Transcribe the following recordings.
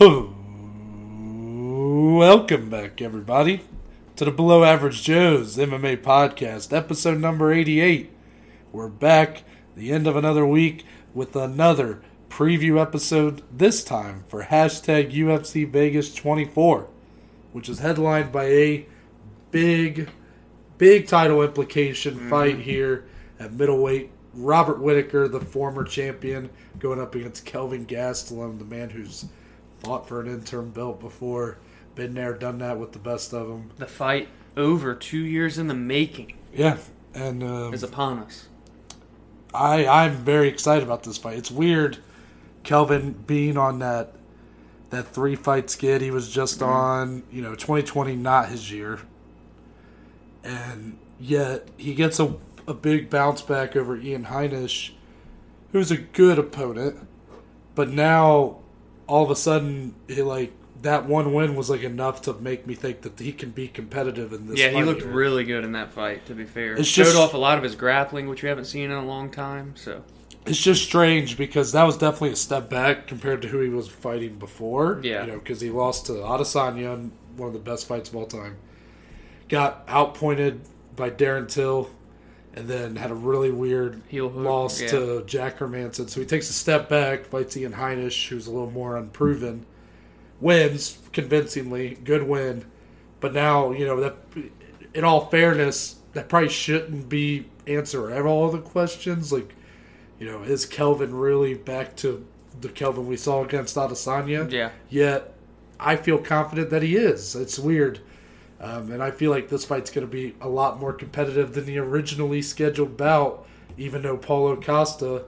Welcome back, everybody, to the Below Average Joe's MMA podcast, episode number 88. We're back, the end of another week, with another preview episode, this time for hashtag UFC Vegas 24, which is headlined by a big, big title implication mm-hmm. fight here at middleweight. Robert Whitaker, the former champion, going up against Kelvin Gastelum, the man who's fought for an interim belt before. Been there, done that with the best of them. The fight over two years in the making Yeah, and um, is upon us. I I'm very excited about this fight. It's weird, Kelvin being on that that three fight skid he was just on. You know, 2020 not his year, and yet he gets a a big bounce back over Ian Heinisch, who's a good opponent, but now all of a sudden he like that one win was like enough to make me think that he can be competitive in this. Yeah, he looked here. really good in that fight. To be fair, it showed off a lot of his grappling, which we haven't seen in a long time. So It's just strange because that was definitely a step back compared to who he was fighting before. Yeah. You know, because he lost to Adesanya in one of the best fights of all time. Got outpointed by Darren Till, and then had a really weird Heel hook, loss yeah. to Jack Hermansson. So he takes a step back, fights Ian Heinisch, who's a little more unproven, wins convincingly, good win. But now, you know, that in all fairness, that probably shouldn't be answer all the questions. Like, you know, is Kelvin really back to the Kelvin we saw against Adesanya? yeah, Yet, I feel confident that he is. It's weird. Um, and I feel like this fight's going to be a lot more competitive than the originally scheduled bout, even though Paulo Costa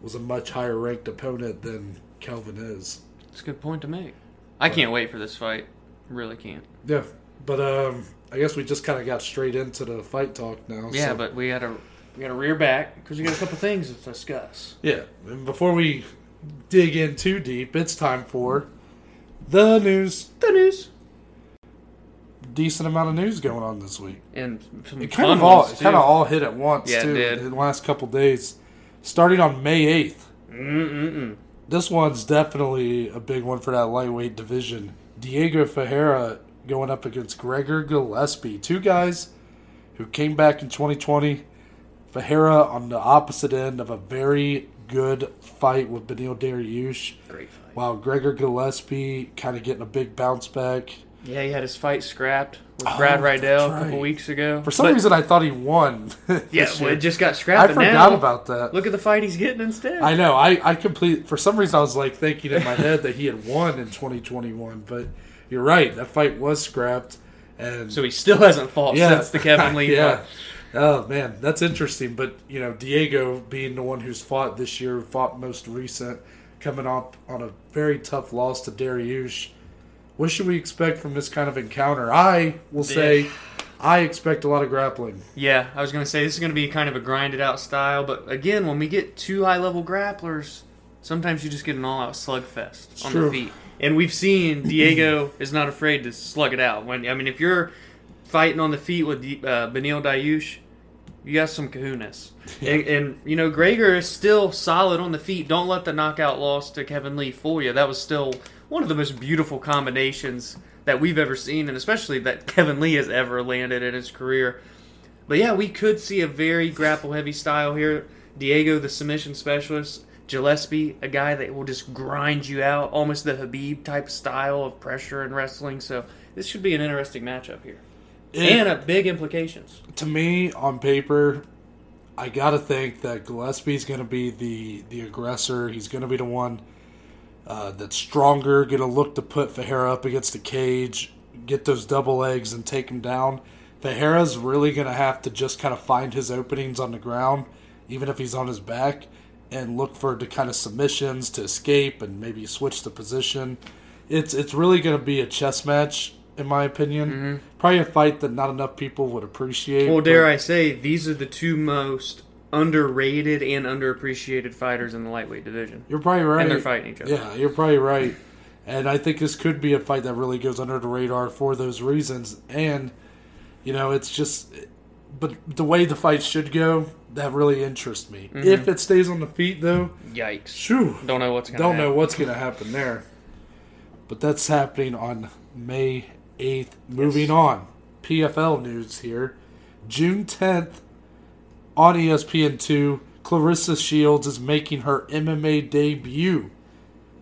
was a much higher ranked opponent than Kelvin is. it's a good point to make. I can't wait for this fight. Really can't. Yeah. But um, I guess we just kind of got straight into the fight talk now. Yeah, so- but we got to we got to rear back because we got a couple things to discuss. Yeah, and before we dig in too deep, it's time for the news. The news Decent amount of news going on this week. and It kind of all, it kind of all hit at once Yeah, too in the last couple days. Starting on May eighth, Mm-mm-mm. this one's definitely a big one for that lightweight division. Diego Ferreira going up against Gregor Gillespie, two guys who came back in 2020. Ferreira on the opposite end of a very good fight with Beneil Dariush. Great fight. While Gregor Gillespie kind of getting a big bounce back. Yeah, he had his fight scrapped with Oh, Brad Riddell a couple weeks ago. For some But- reason, I thought he won. yeah, well, it just got scrapped. I forgot now, about that. Look at the fight he's getting instead. I know. I, I complete. For some reason, I was like thinking in my head that he had won in 2021, but you're right. That fight was scrapped, and so he still hasn't fought yeah, since the Kevin Lee yeah. fight. Oh man, that's interesting. But you know, Diego being the one who's fought this year, fought most recent, coming up on a very tough loss to Dariush. What should we expect from this kind of encounter? I will say, I expect a lot of grappling. Yeah, I was going to say this is going to be kind of a grinded out style, but again, when we get two high level grapplers, sometimes you just get an all out slugfest on true. the feet. And we've seen Diego is not afraid to slug it out. When I mean, if you're fighting on the feet with uh, Beneil Dariush, you got some kahunas. And, and you know, Gregor is still solid on the feet. Don't let the knockout loss to Kevin Lee fool you. That was still one of the most beautiful combinations that we've ever seen, and especially that Kevin Lee has ever landed in his career. But yeah, we could see a very grapple heavy style here. Diego, the submission specialist. Gillespie, a guy that will just grind you out, almost the Khabib type style of pressure and wrestling. So this should be an interesting matchup here, and a big implications. to me, on paper, I gotta think that Gillespie's gonna be the the aggressor. He's gonna be the one uh, that's stronger, gonna look to put Ferreira up against the cage, get those double legs, and take him down. Ferreira's really gonna have to just kind of find his openings on the ground, even if he's on his back, and look for the kind of submissions to escape and maybe switch the position. It's it's really gonna be a chess match, in my opinion. Probably a fight that not enough people would appreciate. Mm-hmm. Well, dare I say, these are the two most underrated and underappreciated fighters in the lightweight division. You're probably right. And they're fighting each other. Yeah, you're probably right. And I think this could be a fight that really goes under the radar for those reasons. And, you know, it's just, but the way the fight should go, that really interests me. Mm-hmm. If it stays on the feet, though, Yikes. shoo, Don't know what's going to don't happen. know what's going to happen there. But that's happening on May 8th. Moving on. PFL news here. June 10th on E ESPN2, Claressa Shields is making her MMA debut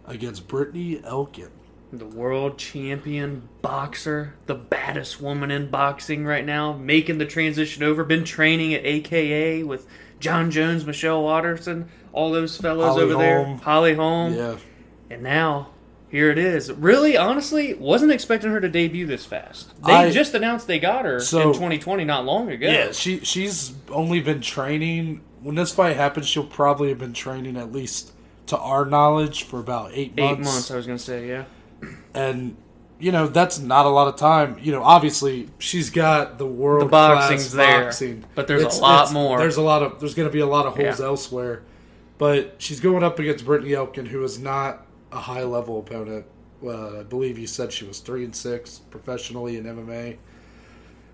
against Brittany Elkin. The world champion boxer, the baddest woman in boxing right now, making the transition over. Been training at AKA with Jon Jones, Michelle Waterson, all those fellows Holly over there. Holly Holm. Yeah. And now, here it is. Really, honestly, wasn't expecting her to debut this fast. They I- just announced they got her So- in 2020 not long ago. Yeah, she she's only been training. When this fight happens, she'll probably have been training at least to our knowledge for about eight months. Eight months, I was going to say, yeah. and you know that's not a lot of time. You know, obviously she's got the world The boxing's there, boxing, but there's a lot more. There's a lot of there's going to be a lot of holes Yeah. elsewhere, but she's going up against Brittany Elkin, who is not a high level opponent. Well, I believe you said she was three and six professionally in MMA.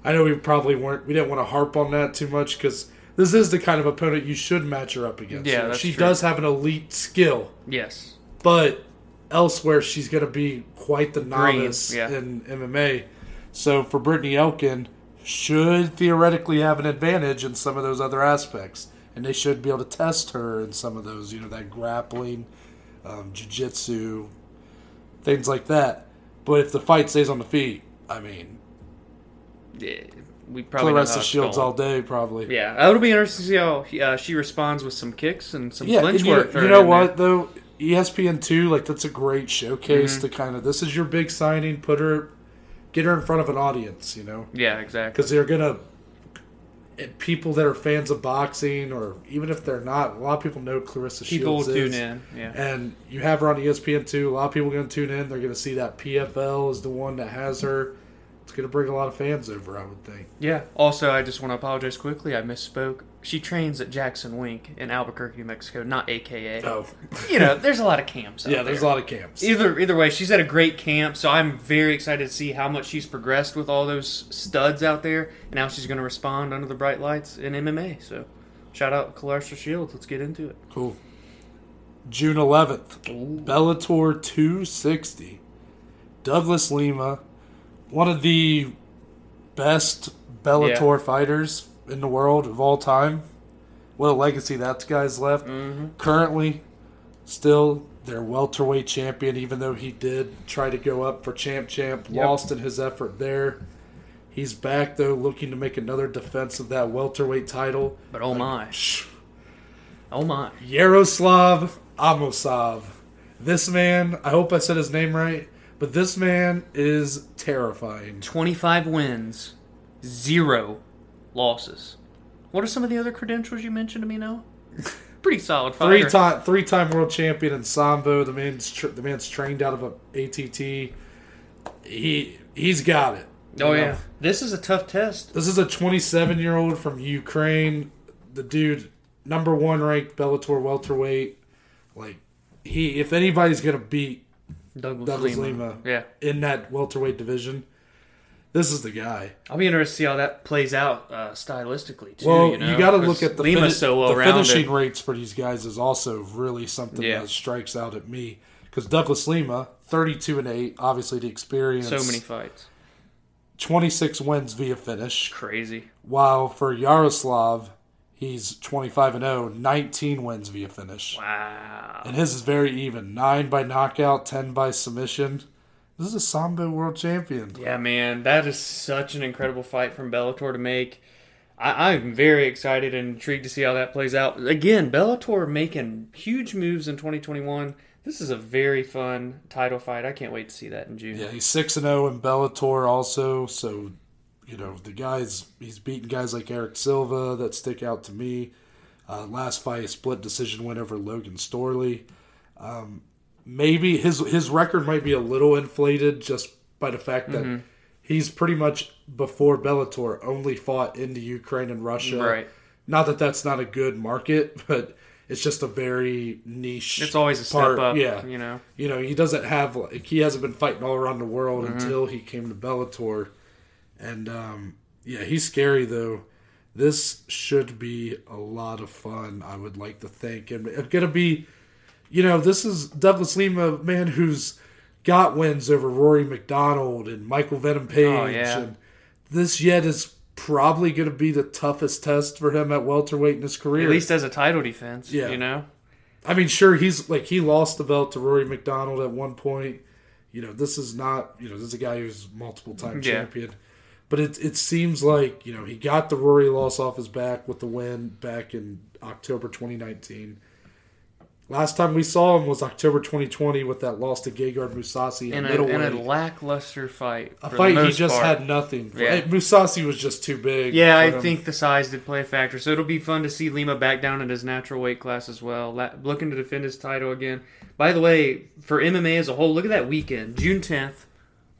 I know we probably weren't. We didn't want to harp on that too much because this is the kind of opponent you should match her up against. Yeah, You know, that's she true. does have an elite skill Yes. but elsewhere she's going to be quite the novice yeah. in MMA. So for Brittany Elkin, should theoretically have an advantage in some of those other aspects, and they should be able to test her in some of those, you know, that grappling, um, jiu-jitsu, things like that. But if the fight stays on the feet, I mean, Yeah, we probably know how Claressa Shields going. all day, probably. Yeah, it'll be interesting to see how uh, she responds with some kicks and some Yeah, clinch you, work. you thrown know in there. what though, ESPN two like that's a great showcase Mm-hmm. to kind of this is your big signing. Put her, get her in front of an audience, you know, Yeah, exactly. because they're gonna people that are fans of boxing or even if they're not, a lot of people know Claressa People Shields tune is. in. Yeah. And you have her on ESPN too. A lot of people are gonna tune in. They're gonna see that PFL is the one that has her. It's gonna bring a lot of fans over, I would think. Yeah. Also, I just want to apologize quickly. I misspoke. She trains at Jackson Wink in Albuquerque, New Mexico, not AKA. Oh, You know, there's a lot of camps. Out yeah, there's a lot of camps. Either either way, she's at a great camp, so I'm very excited to see how much she's progressed with all those studs out there, and how she's going to respond under the bright lights in MMA. So, shout out Claressa Shields. Let's get into it. Cool. June 11th, Ooh. Bellator 260. Douglas Lima, one of the best Bellator fighters in the world of all time. What a legacy that guy's left. Mm-hmm. Currently, still their welterweight champion, even though he did try to go up for champ champ, Yep. lost in his effort there. He's back though, looking to make another defense of that welterweight title. But oh my, oh my, Yaroslav Amosov. This man, I hope I said his name right, but this man is terrifying. 25 wins, zero losses. What are some of the other credentials you mentioned to me now? Pretty solid fighter. Three time, three time world champion in sambo. The man's tr- the man's trained out of a ATT. He he's got it. Oh know? yeah, this is a tough test. This is a 27 year old from Ukraine. The dude, number one ranked Bellator welterweight. Like he, if anybody's gonna beat Douglas, Douglas Lima. Lima. Yeah, in that welterweight division, this is the guy. I'll be interested to see how that plays out uh, stylistically too. Well, you, you, got to look at the, Lima's fini- so well the finishing rates for these guys is also really something Yeah. that strikes out at me. Because Douglas Lima, thirty-two and eight, obviously the experience, So many fights, twenty-six wins via finish. crazy. While for Yaroslav, he's twenty-five and 0, 19 wins via finish, Wow. and his is very even: nine by knockout, ten by submission. This is a Sambo world champion. Yeah, man, that is such an incredible fight from Bellator to make. I, I'm very excited and intrigued to see how that plays out. Again, Bellator making huge moves in 2021. This is a very fun title fight. I can't wait to see that in June. Yeah, he's six and zero in Bellator also. So, you know, the guys he's beaten guys like Eric Silva that stick out to me. Uh, last fight, a split decision win over Logan Storley. Um, maybe his his record might be a little inflated just by the fact that Mm-hmm. he's pretty much before Bellator only fought in the Ukraine and Russia. Right. Not that that's not a good market, but it's just a very niche. It's always a step up. Yeah, You know. you know, he doesn't have like he hasn't been fighting all around the world Mm-hmm. until he came to Bellator, and um, yeah, he's scary though. This should be a lot of fun. I would like to think, and it's gonna be, you know, this is Douglas Lima, man, who's got wins over Rory MacDonald and Michael Venom Page. Oh, yeah. And this yet is probably going to be the toughest test for him at welterweight in his career. At least as a title defense. Yeah. You know? I mean, sure, he's like he lost the belt to Rory MacDonald at one point. You know, this is not you know this is a guy who's multiple time Yeah. champion. But it it seems like you know he got the Rory loss off his back with the win back in October 2019. Last time we saw him was October 2020 with that loss to Gegard Mousasi In a, in a lackluster fight. A fight he just part. had nothing. for. Yeah. Mousasi was just too big. Yeah, I him. think the size did play a factor. So it'll be fun to see Lima back down in his natural weight class as well, la- looking to defend his title again. By the way, for MMA as a whole, look at that weekend. June 10th,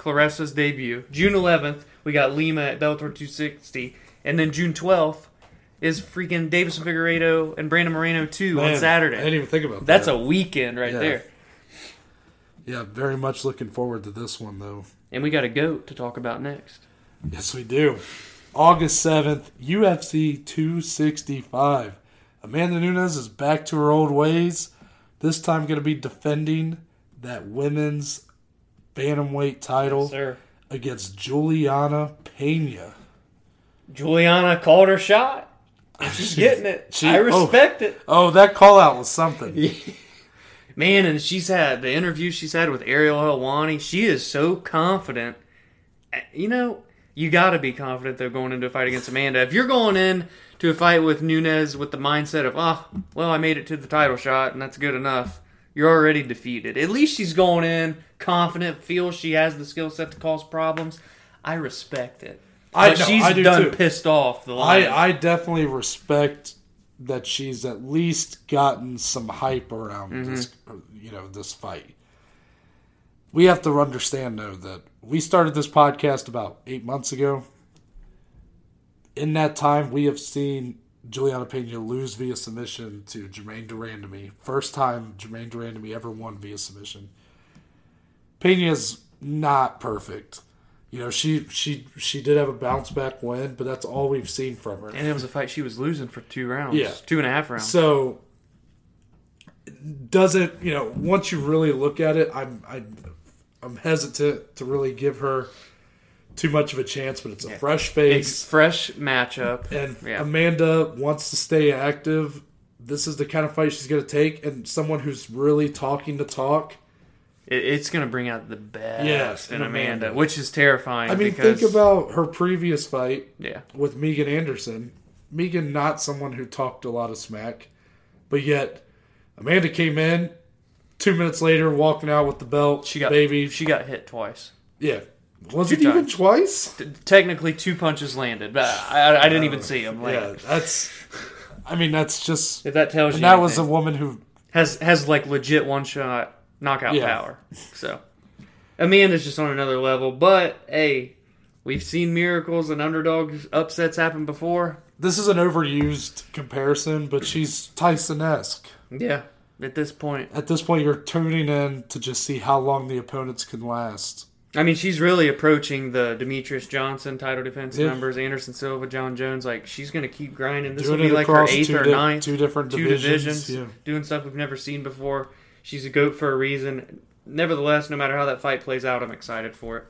Claressa's debut. June 11th, we got Lima at Bellator 260. And then June 12th is freaking Deiveson Figueiredo and Brandon Moreno 2 Man, on Saturday. I didn't even think about that. That's a weekend right Yeah. there. yeah, very much looking forward to this one though. And we got a GOAT to talk about next. Yes, we do. August 7th, UFC 265. Amanda Nunes is back to her old ways. This time going to be defending that women's bantamweight title Sir. against Juliana Pena. Juliana called her shot. She's getting it. She- I oh. respect it. Oh, that call out was something. Man, and she's had the interview she's had with Ariel Helwani. She is so confident. You know, you got to be confident though going into a fight against Amanda. If you're going in to a fight with Nunes with the mindset of, oh, well, I made it to the title shot and that's good enough, you're already defeated. At least she's going in confident, feels she has the skill set to cause problems. I respect it. I- But no, she's I do done too. pissed off the. I, I definitely respect that she's at least gotten some hype around Mm-hmm. this, you know, this fight. We have to understand though that we started this podcast about eight months ago. In that time, we have seen Juliana Pena lose via submission to Germaine de Randamie. First time Germaine de Randamie ever won via submission. Pena's not perfect. You know, she she she did have a bounce back win, but that's all we've seen from her. and it was a fight she was losing for two rounds. Yeah. Two and a half rounds. So doesn't you know? Once you really look at it, I'm I'm I'm hesitant to really give her too much of a chance. But it's a fresh Big, face, fresh matchup. and yeah. Amanda wants to stay active. This is the kind of fight she's going to take, and someone who's really talking to talk. It, it's going to bring out the best Yes, in in Amanda, Amanda. which is terrifying. I mean, because, think about her previous fight yeah, with Megan Anderson. Megan, not someone who talked a lot of smack, but yet Amanda came in two minutes later, walking out with the belt. she got baby. She got hit twice. yeah, was it even times. twice? T- technically, two punches landed, but I, I, didn't even see them. Like, Yeah, that's. I mean, that's just. if that tells And you, that was a woman who. has has like legit one shot knockout Yeah. power. So Amanda's just on another level. But hey, we've seen miracles and underdog upsets happen before. This is an overused comparison, but she's Tyson esque. Yeah, at this point. At this point, you're tuning in to just see how long the opponents can last. I mean, she's really approaching the Demetrious Johnson title defense Yeah. numbers. Anderson Silva, Jon Jones. Like she's going to keep grinding. This Doing will be like her eighth or di- ninth, two different two divisions, divisions, yeah. doing stuff we've never seen before. She's a goat for a reason. Nevertheless, no matter how that fight plays out, I'm excited for it.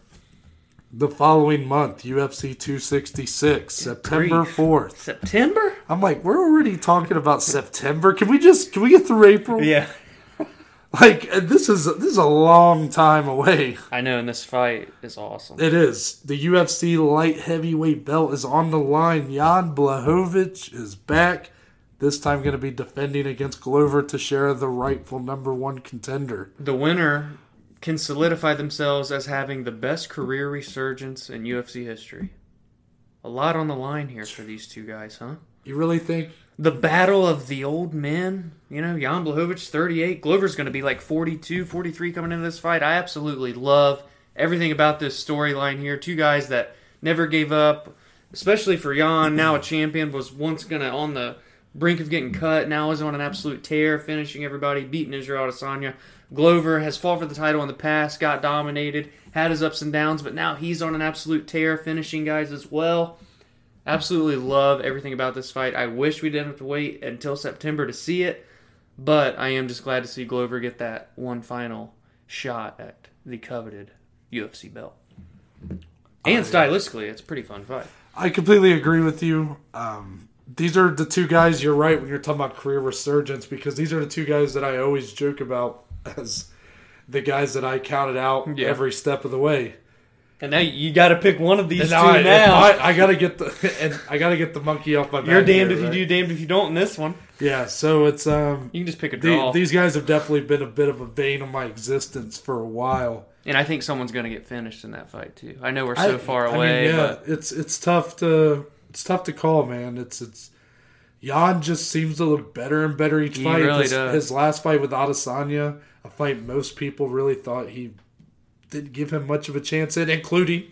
The following month, UFC 266, September grief. 4th. September? I'm like, we're already talking about September. Can we just can we get through April? Yeah, Like this is this is a long time away. I know. And this fight is awesome. It is. The UFC light heavyweight belt is on the line. Jan Blachowicz is back. This time going to be defending against Glover Teixeira, the rightful number one contender. the winner can solidify themselves as having the best career resurgence in UFC history. A lot on the line here for these two guys, huh? You really think? The battle of the old men. You know, Jan Blachowicz, 38. Glover's going to be like 42, 43 coming into this fight. I absolutely love everything about this storyline here. Two guys that never gave up, especially for Jan, now a champion, was once going to on the brink of getting cut, now is on an absolute tear, finishing everybody, beating Israel Adesanya. Glover has fought for the title in the past, got dominated, had his ups and downs, but now he's on an absolute tear, finishing guys as well. Absolutely love everything about this fight. I wish we didn't have to wait until September to see it, but I am just glad to see Glover get that one final shot at the coveted UFC belt. And stylistically, it's a pretty fun fight. I completely agree with you. Um, these are the two guys. You're right when you're talking about career resurgence because these are the two guys that I always joke about as the guys that I counted out Yeah. every step of the way. And now you got to pick one of these And two now I, now. I, I gotta get the and I gotta get the monkey off my back. You're damned here, if you do, damned if you don't in this one. Yeah, so it's um You can just pick a the, draw. these guys have definitely been a bit of a bane of my existence for a while. and I think someone's going to get finished in that fight too. I know we're so I- far I mean, away, yeah, but it's it's tough to it's tough to call, man. It's it's Jan just seems to look better and better each He fight. really his, does. his last fight with Adesanya, a fight most people really thought he didn't give him much of a chance in, including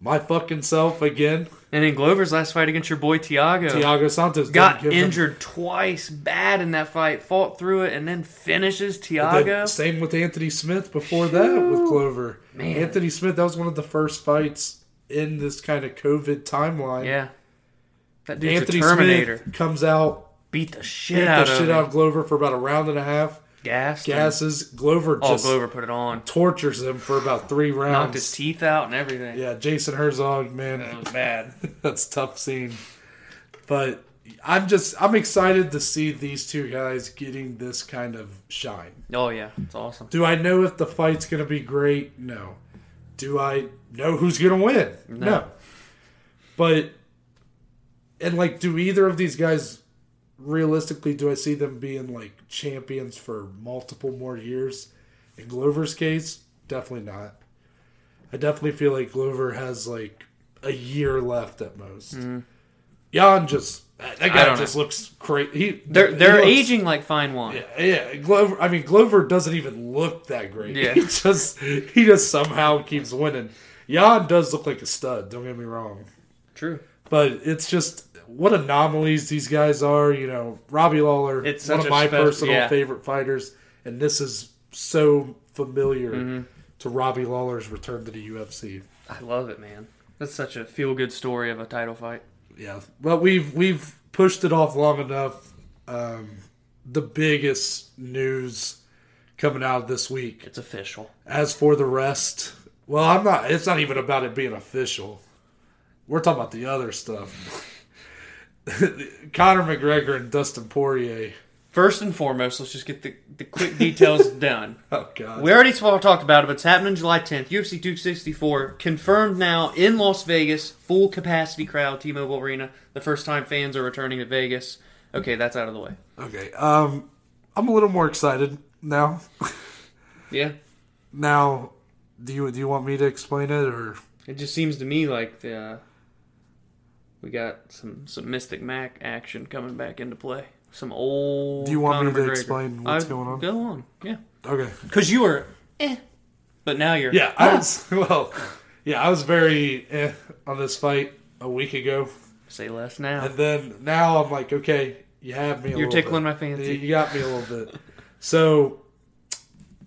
my fucking self again. and in Glover's last fight against your boy Thiago, Thiago Santos got give him- injured twice, bad in that fight, fought through it, and then finishes Thiago. Same with Anthony Smith before that with Glover. Man. Anthony Smith, that was one of the first fights in this kind of COVID timeline. Yeah, that dude's Anthony Terminator. Smith comes out, Beat the shit beat out the shit out of Glover for about a round and a half. Gas, Gasses. Glover Oh, just Glover put it on, tortures him for about three rounds. knocked his teeth out and everything. Yeah, Jason Herzog, man, That was bad. that's a tough scene. But I'm just I'm excited to see these two guys getting this kind of shine. Oh yeah, it's awesome. Do I know if the fight's going to be great? No. Do I know who's going to win? No. But and like do either of these guys realistically do I see them being like champions for multiple more years? In Glover's case, definitely not. I definitely feel like Glover has like a year left at most. Hmm. Jan just that. Guy just looks crazy. He They're he they're looks- aging like fine wine. yeah, yeah. Glover. I mean, Glover doesn't even look that great. Yeah. He just he just somehow keeps winning. Jan does look like a stud. Don't get me wrong, True. but it's just what anomalies these guys are. You know, Robbie Lawler, It's one of my spec- personal yeah. favorite fighters, and this is so familiar Mm-hmm. to Robbie Lawler's return to the UFC. I love it, man. That's such a feel good story of a title fight. Yeah, but we've we've pushed it off long enough. Um, the biggest news coming out this week It's official. As for the rest, well, I'm not. It's not even about it being official. We're talking about the other stuff. Conor McGregor and Dustin Poirier. First and foremost, let's just get the, the quick details done. Oh God. We already talked about it, but it's happening July 10th. UFC 264 confirmed now in Las Vegas, full capacity crowd, T-Mobile Arena. The first time fans are returning to Vegas. Okay, that's out of the way. Okay. Um, I'm a little more excited now. Yeah, now, do you do you want me to explain it or? it just seems to me like the, uh, we got some some Mystic Mac action coming back into play. Some old. Do you want me to McGregor. explain what's I- going on? Go on. Yeah, Okay. because you were, eh, but now you're. Yeah, I was well. Yeah, I was very eh, on this fight a week ago, Say less now. and then now I'm like, okay, you have me. A little bit. You're little tickling bit. my fancy. You got me a little bit. So,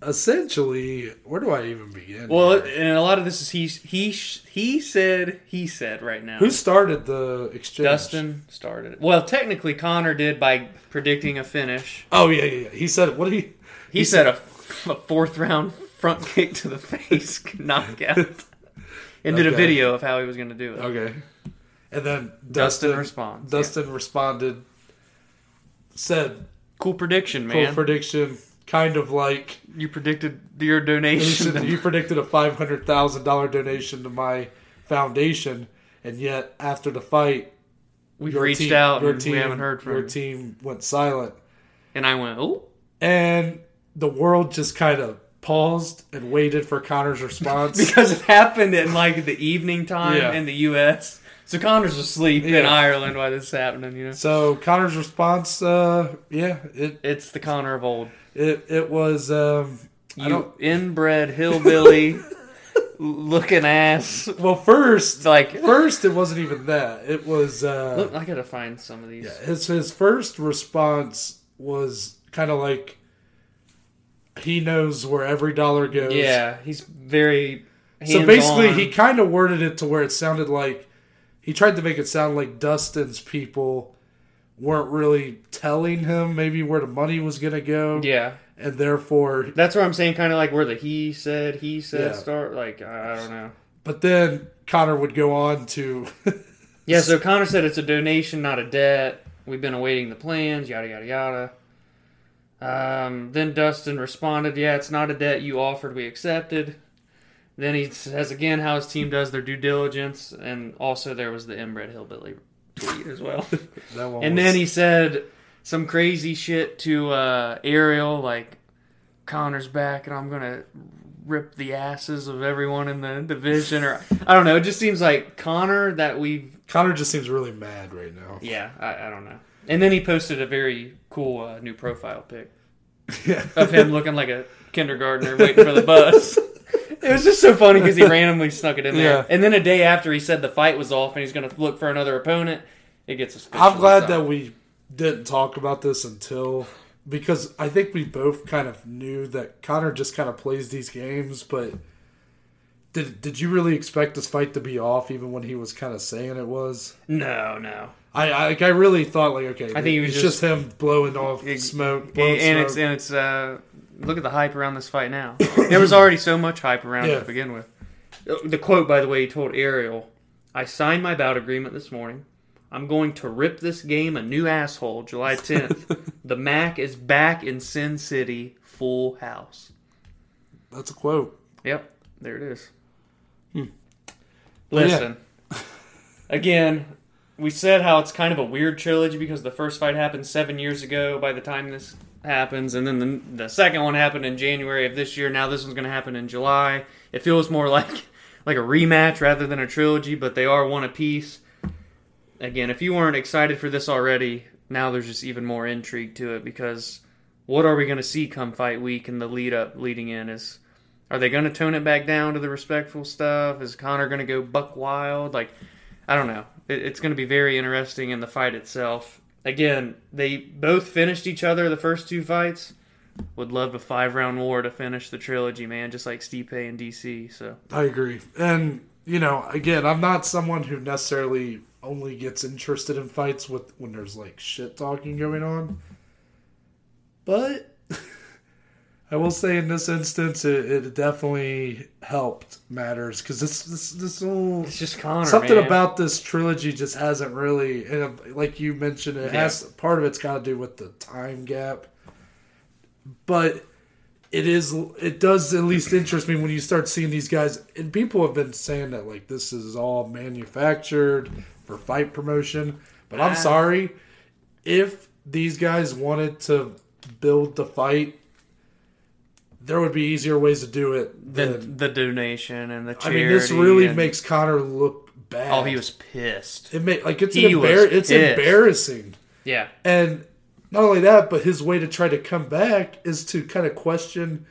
essentially, where do I even begin? Well, here? and a lot of this is he he he said he said right now. who started the exchange? Dustin started it. Well, technically Conor did by predicting a finish. Oh yeah, yeah. yeah. He said, "What did he?" He, said a, a fourth round front kick to the face knockout, and did a video of how he was going to do it. Okay. And then Dustin Dustin, responds. Dustin responded, said, Cool prediction, "Full man. prediction." Kind of like you predicted your donation. you predicted a five hundred thousand dollar donation to my foundation, and yet after the fight, We've reached team- out your and we haven't heard from your team went silent, And I went, oh, and the world just kind of paused and waited for Conor's response. because it happened in like the evening time Yeah. in the U.S. So Conor's asleep in Ireland while this is happening. You know, so Conor's response, uh, yeah, it it's the Conor of old. it it was. Um, I You don't. inbred hillbilly looking ass. Well, first, like, first it wasn't even that. It was. Uh, look, I gotta find some of these. Yeah, his his first response was kind of like he knows where every dollar goes. Yeah, he's very. So basically, he kind of worded it to where it sounded like he tried to make it sound like Dustin's people weren't really telling him maybe where the money was gonna go. Yeah, and therefore, That's where I'm saying kind of like where the he said, he said Yeah. start. Like, I don't know. but then Conor would go on to, Yeah, so Conor said it's a donation, not a debt. We've been awaiting the plans, yada, yada, yada. Um, then Dustin responded, Yeah, it's not a debt you offered, we accepted. Then he says again how his team does their due diligence, and also there was the inbred hillbilly tweet as well. and was- then he said some crazy shit to uh, Ariel, like Conor's back, and I'm gonna rip the asses of everyone in the division, or I don't know. It just seems like Conor that we've Conor just seems really mad right now. yeah, I, I don't know. And then he posted a very cool uh, new profile pic Yeah. of him looking like a kindergartner waiting for the bus. It was just so funny because he randomly snuck it in there. Yeah. And then a day after he said the fight was off and he's going to look for another opponent, it gets us. I'm glad that we didn't talk about this until because I think we both kind of knew that Conor just kind of plays these games, but did did you really expect this fight to be off even when he was kind of saying it was? No, no. I I, like, I really thought like okay, I think he was it's just- just, him blowing off Ex- smoke, blowing and it's and it's uh, look at the hype around this fight now. there was already so much hype around it Yeah. to begin with. The quote, by the way, he told Ariel, "I signed my bout agreement this morning. I'm going to rip this game a new asshole. July 10th. the Mac is back in Sin City, full house. That's a quote. Yep, there it is. Hmm. Well, yeah. Listen, again, we said how it's kind of a weird trilogy because the first fight happened seven years ago. By the time this happens, and then the, the second one happened in January of this year. Now this one's going to happen in July. It feels more like like a rematch rather than a trilogy, but they are one apiece. Again, if you weren't excited for this already, now there's just even more intrigue to it because what are we going to see come fight week and the lead up leading in is are they going to tone it back down to the respectful stuff? Is Conor going to go buck wild? Like, I don't know. It, it's going to be very interesting in the fight itself. Again, they both finished each other the first two fights. Would love a five round war to finish the trilogy, man, just like Stipe and DC. So I agree. And, you know, again, I'm not someone who necessarily only gets interested in fights with when there's like shit talking going on. But I will say in this instance, it, it definitely helped matters because this this this whole it's just Conor. something man. about this trilogy just hasn't really, and uh, like you mentioned, it has part of it's got to do with the time gap, but it is it does at least interest me when you start seeing these guys and people have been saying that like this is all manufactured for fight promotion but i'm Ah. sorry if these guys wanted to build the fight there would be easier ways to do it than the donation and the i mean this really and- makes conor look bad Oh, he was pissed. it may like it's an embar- it's embarrassing Yeah, and not only that, but his way to try to come back is to kind of question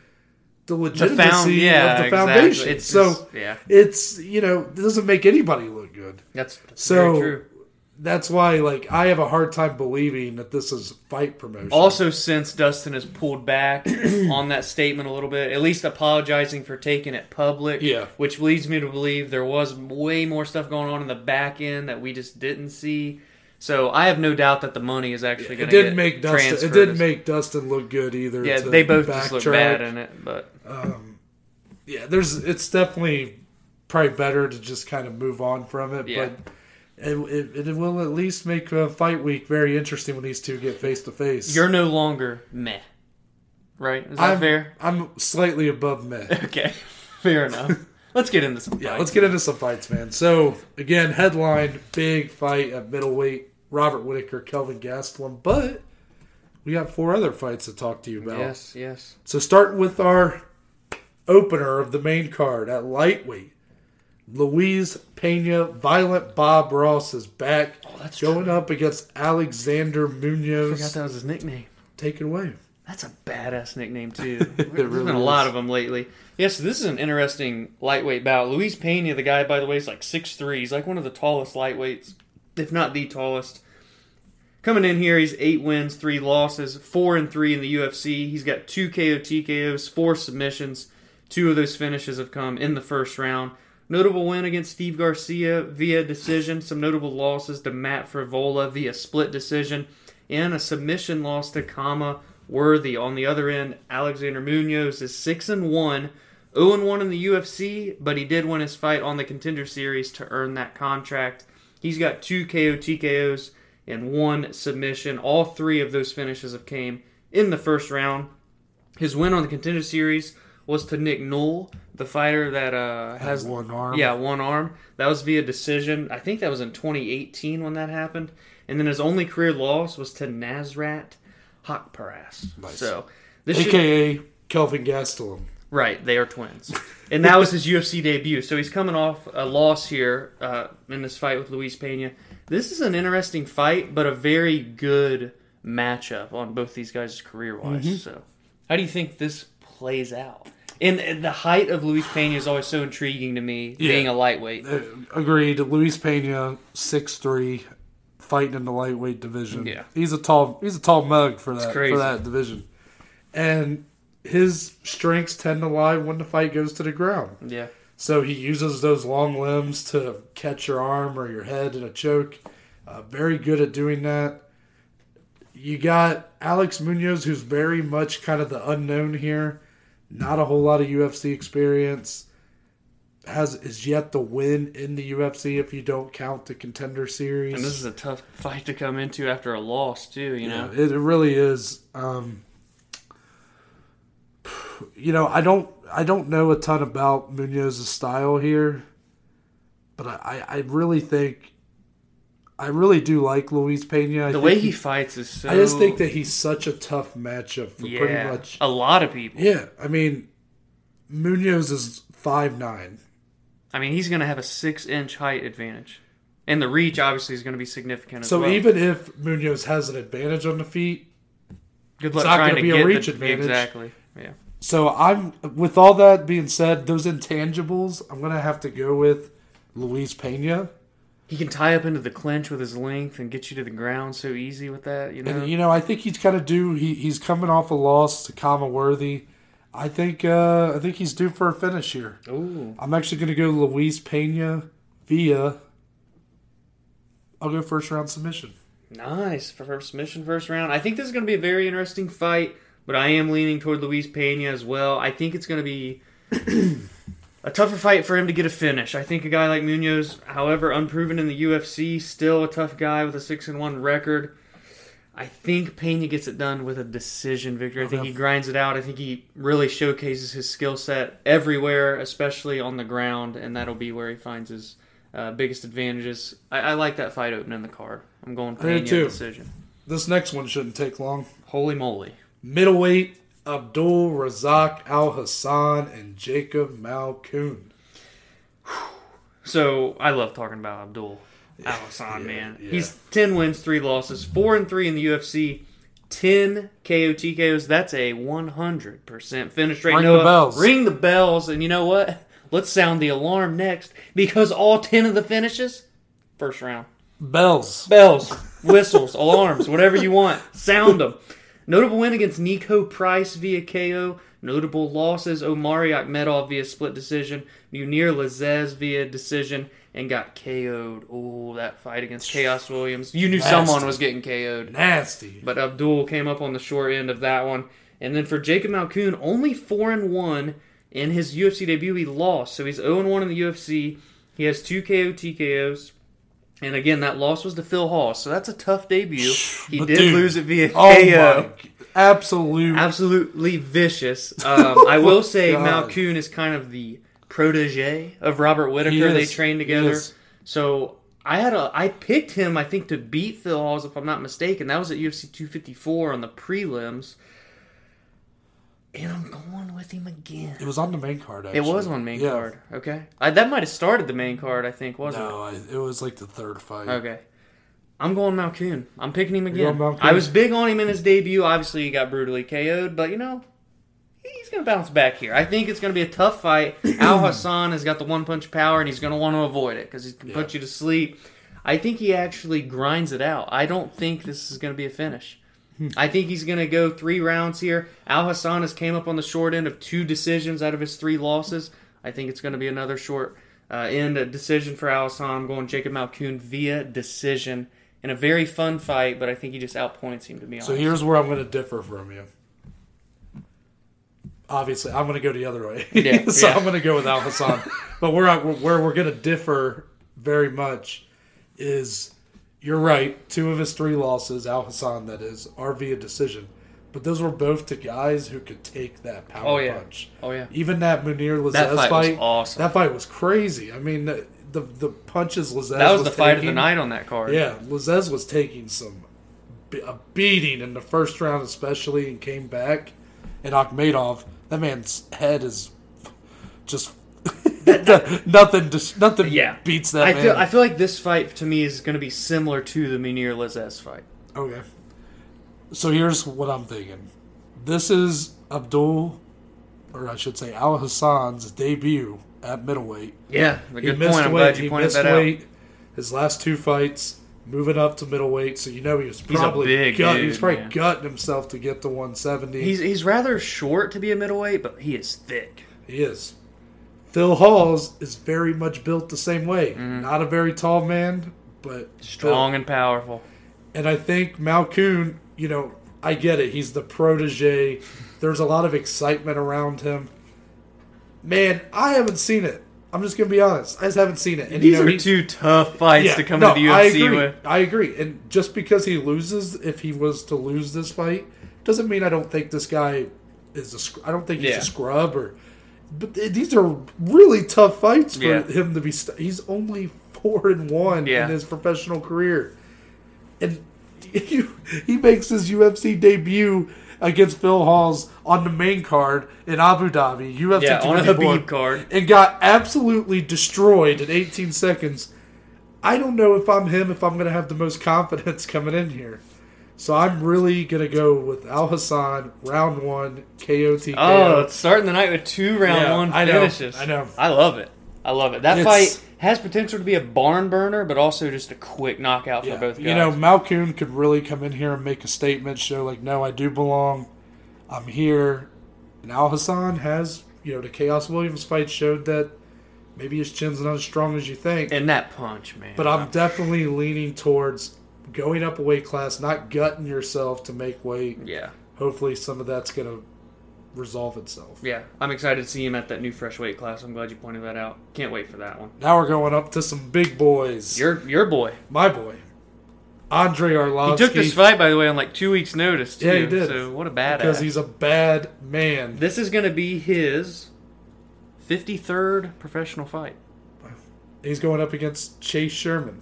the the legitimacy found. Yeah, of the exactly. foundation. It's so just- yeah, it's you know it doesn't make anybody look good. that's, that's So very true. That's why like I have a hard time believing that this is fight promotion. Also, since Dustin has pulled back on that statement a little bit, at least apologizing for taking it public, Yeah. which leads me to believe there was way more stuff going on in the back end that we just didn't see. So I have no doubt that the money is actually going to get make Dustin. It didn't make Dustin look good either. yeah, they both just look bad in it, but um, Yeah, there's. It's definitely probably better to just kind of move on from it. Yeah. But it, it, it will at least make uh, fight week very interesting when these two get face to face. you're no longer meh, right? Is that I'm, fair? I'm slightly above meh. Okay, fair enough. Let's get into some. Yeah, fights. let's get into some fights, man. So again, headline: big fight at middleweight. Robert Whitaker, Kelvin Gastelum, but we got four other fights to talk to you about. Yes, yes. So starting with our opener of the main card at lightweight, Luis Pena, Violent Bob Ross is back, Oh, that's going up against Alexander Munoz. I forgot that was his nickname. Take it away. That's a badass nickname too. There's really been a lot of them lately. Yes, this is an interesting lightweight bout. Luis Pena, the guy by the way, is like 6'3". He's like one of the tallest lightweights, if not the tallest. Coming in here, he's eight wins, three losses, four and three in the UFC. He's got two KO TKOs, four submissions. Two of those finishes have come in the first round. Notable win against Steve Garcia via decision. Some notable losses to Matt Frivola via split decision, and a submission loss to Khama Worthy. On the other end, Alexander Munoz is six and one. 0 1 in the UFC, but he did win his fight on the contender series to earn that contract. He's got two KO TKOs and one submission. All three of those finishes have came in the first round. His win on the contender series was to Nick Newell, the fighter that uh, has one arm. Yeah, one arm. That was via decision. I think that was in 2018 when that happened. And then his only career loss was to Nasrat Haqparast. Nice. So this should- AKA Kelvin Gastelum. Right, they are twins. and that was his UFC debut. So he's coming off a loss here uh, in this fight with Luis Pena. This is an interesting fight, but a very good matchup on both these guys' career wise. Mm-hmm. So, how do you think this plays out? And, and the height of Luis Pena is always so intriguing to me, Yeah. being a lightweight. Uh, agreed. Luis Pena, six three, fighting in the lightweight division. Yeah. he's a tall he's a tall mug for that for that division, and his strengths tend to lie when the fight goes to the ground. Yeah. So he uses those long limbs to catch your arm or your head in a choke. Uh, very good at doing that. You got Alex Munoz, who's very much kind of the unknown here. Not a whole lot of UFC experience. Has is yet to win in the UFC if you don't count the contender series. And this is a tough fight to come into after a loss, too, you know? Yeah, it, it really is. Um, you know, I don't, I don't know a ton about Munoz's style here, but I, I really think, I really do like Luis Pena. I the way he fights is so. I just think that he's such a tough matchup for yeah, pretty much. a lot of people. Yeah, I mean, Munoz is five nine. I mean, he's going to have a six inch height advantage. And the reach, obviously, is going to be significant as So well. even if Munoz has an advantage on the feet, Good luck it's not trying gonna to be a reach the, advantage. Exactly. Yeah. So I'm with all that being said, those intangibles, I'm gonna have to go with Luis Pena. He can tie up into the clinch with his length and get you to the ground so easy with that, you know? And you know, I think he's kind of due. He, he's coming off a loss to Khama Worthy. I think uh, I think he's due for a finish here. Ooh. I'm actually gonna go Luis Pena via. I'll go first round submission. Nice. For first submission, first round. I think this is going to be a very interesting fight, but I am leaning toward Luis Pena as well. I think it's going to be a tougher fight for him to get a finish. I think a guy like Munoz, however unproven in the UFC, still a tough guy with a 6 and 1 record. I think Pena gets it done with a decision victory. I think he grinds it out. I think he really showcases his skill set everywhere, especially on the ground, and that'll be where he finds his uh, biggest advantages. I, I like that fight opening the card. I'm going Pena decision. This next one shouldn't take long. Holy moly! Middleweight Abdul Razak Al Hassan and Jacob Malkoon. So I love talking about Abdul Al Hassan, yeah, man. yeah. He's ten wins, three losses, four and three in the UFC. 10 KO TKOs. That's a 100% finish rate. Ring the bells. Ring the bells. And you know what? Let's sound the alarm next because all 10 of the finishes, first round. Bells. Bells, whistles, alarms, whatever you want. Sound them. Notable win against Niko Price via KO. Notable losses: Omari Akhmedov via split decision, Mounir Lazzez via decision, and got KO'd. Oh, that fight against Khaos Williams. You knew Nasty. someone was getting KO'd. Nasty. But Abdul came up on the short end of that one. And then for Jacob Malkoon, only 4 and 1 in his UFC debut. He lost. So he's 0 and 1 in the UFC. He has two KO TKOs. And again, that loss was to Phil Hawes. So that's a tough debut. He But did dude, lose it via Oh KO. Absolute. Absolutely vicious. Um, I will say God. Malkoon is kind of the protege of Robert Whitaker. They trained together. So I had a I picked him I think to beat Phil Hawes if I'm not mistaken. That was at UFC 254 on the prelims. And I'm going with him again. It was on the main card. Actually. It was on main Yeah. card. Okay. I, that might have started the main card, I think, wasn't No, I, it was like the third fight. Okay. I'm going Malkoon. I'm picking him You're again. going I was big on him in his debut. Obviously, he got brutally KO'd, but you know, he's going to bounce back here. I think it's going to be a tough fight. Al Hassan has got the one punch power, and he's going to want to avoid it because he can put you to sleep. I think he actually grinds it out. I don't think this is going to be a finish. I think he's going to go three rounds here. Al Hassan has came up on the short end of two decisions out of his three losses. I think it's going to be another short uh, end a decision for Al Hassan. I'm going Jacob Malkoon via decision in a very fun fight, but I think he just outpoints him to be honest. So here's where I'm going to differ from you. obviously I'm going to go the other way. Yeah, so yeah. I'm going to go with Al Hassan. but where I, where we're going to differ very much is you're right. Two of his three losses, Al Hassan, that is, are via decision. But those were both to guys who could take that power Oh, yeah. punch. Oh yeah. Even that Mounir Lazzez That fight was fight, awesome. that fight was crazy. I mean, the the, the punches Lazzez That was the fight of the night on that card. yeah, Lazzez was taking some a beating in the first round, especially, and came back. And Akhmedov, that man's head is just nothing. Just nothing. Yeah. beats that I man. feel I feel like this fight to me is going to be similar to the Mounir Lazzez fight. okay. So here's what I'm thinking. This is Abdul, or I should say Al Hassan's debut at middleweight. Yeah, a He good missed point. I'm weight. glad you he missed that out. weight. His last two fights, moving up to middleweight, so you know he was a probably big gut, dude, he was probably man. gutting himself to get to 170. He's he's rather short to be a middleweight, but he is thick. he is. Phil Hawes is very much built the same way. Mm-hmm. Not a very tall man, but Strong and powerful. And I think Malkoun, you know, I get it. He's the protege. There's a lot of excitement around him. Man, I haven't seen it. I'm just gonna be honest. I just haven't seen it. And These you know, are he- two tough fights Yeah, to come no, to the I UFC agree. with. I agree. And just because he loses, if he was to lose this fight, doesn't mean I don't think this guy is a. I don't think he's Yeah. a scrub or. But these are really tough fights for Yeah. him to be. St- he's only four and one Yeah. in his professional career, and he, he makes his UFC debut against Phil Hawes on the main card in Abu Dhabi. UFC Yeah, on a 254 Khabib card. and got absolutely destroyed in 18 seconds. I don't know if I'm him, if I'm going to have the most confidence coming in here. So I'm really going to go with Al Hassan, round one, KOTK. Oh, it's starting the night with two round Yeah, one I know. I know. I love it. I love it. That It's- fight has potential to be a barn burner, but also just a quick knockout for Yeah, both guys. You know, Malkoun could really come in here and make a statement, show like, no, I do belong. I'm here. And Al Hassan has, you know, the Khaos Williams fight showed that maybe his chin's not as strong as you think. and that punch, man. But I'm definitely leaning towards going up a weight class, not gutting yourself to make weight. yeah, Hopefully, some of that's going to resolve itself. yeah. I'm excited to see him at that new fresh weight class. I'm glad you pointed that out. Can't wait for that one. Now we're going up to some big boys. Your your boy. My boy, Andre Arlovski. He took this fight, by the way, on like two weeks' notice. Too, Yeah, he did. So what a badass. because he's a bad man. This is going to be his 53rd professional fight. He's going up against Chase Sherman,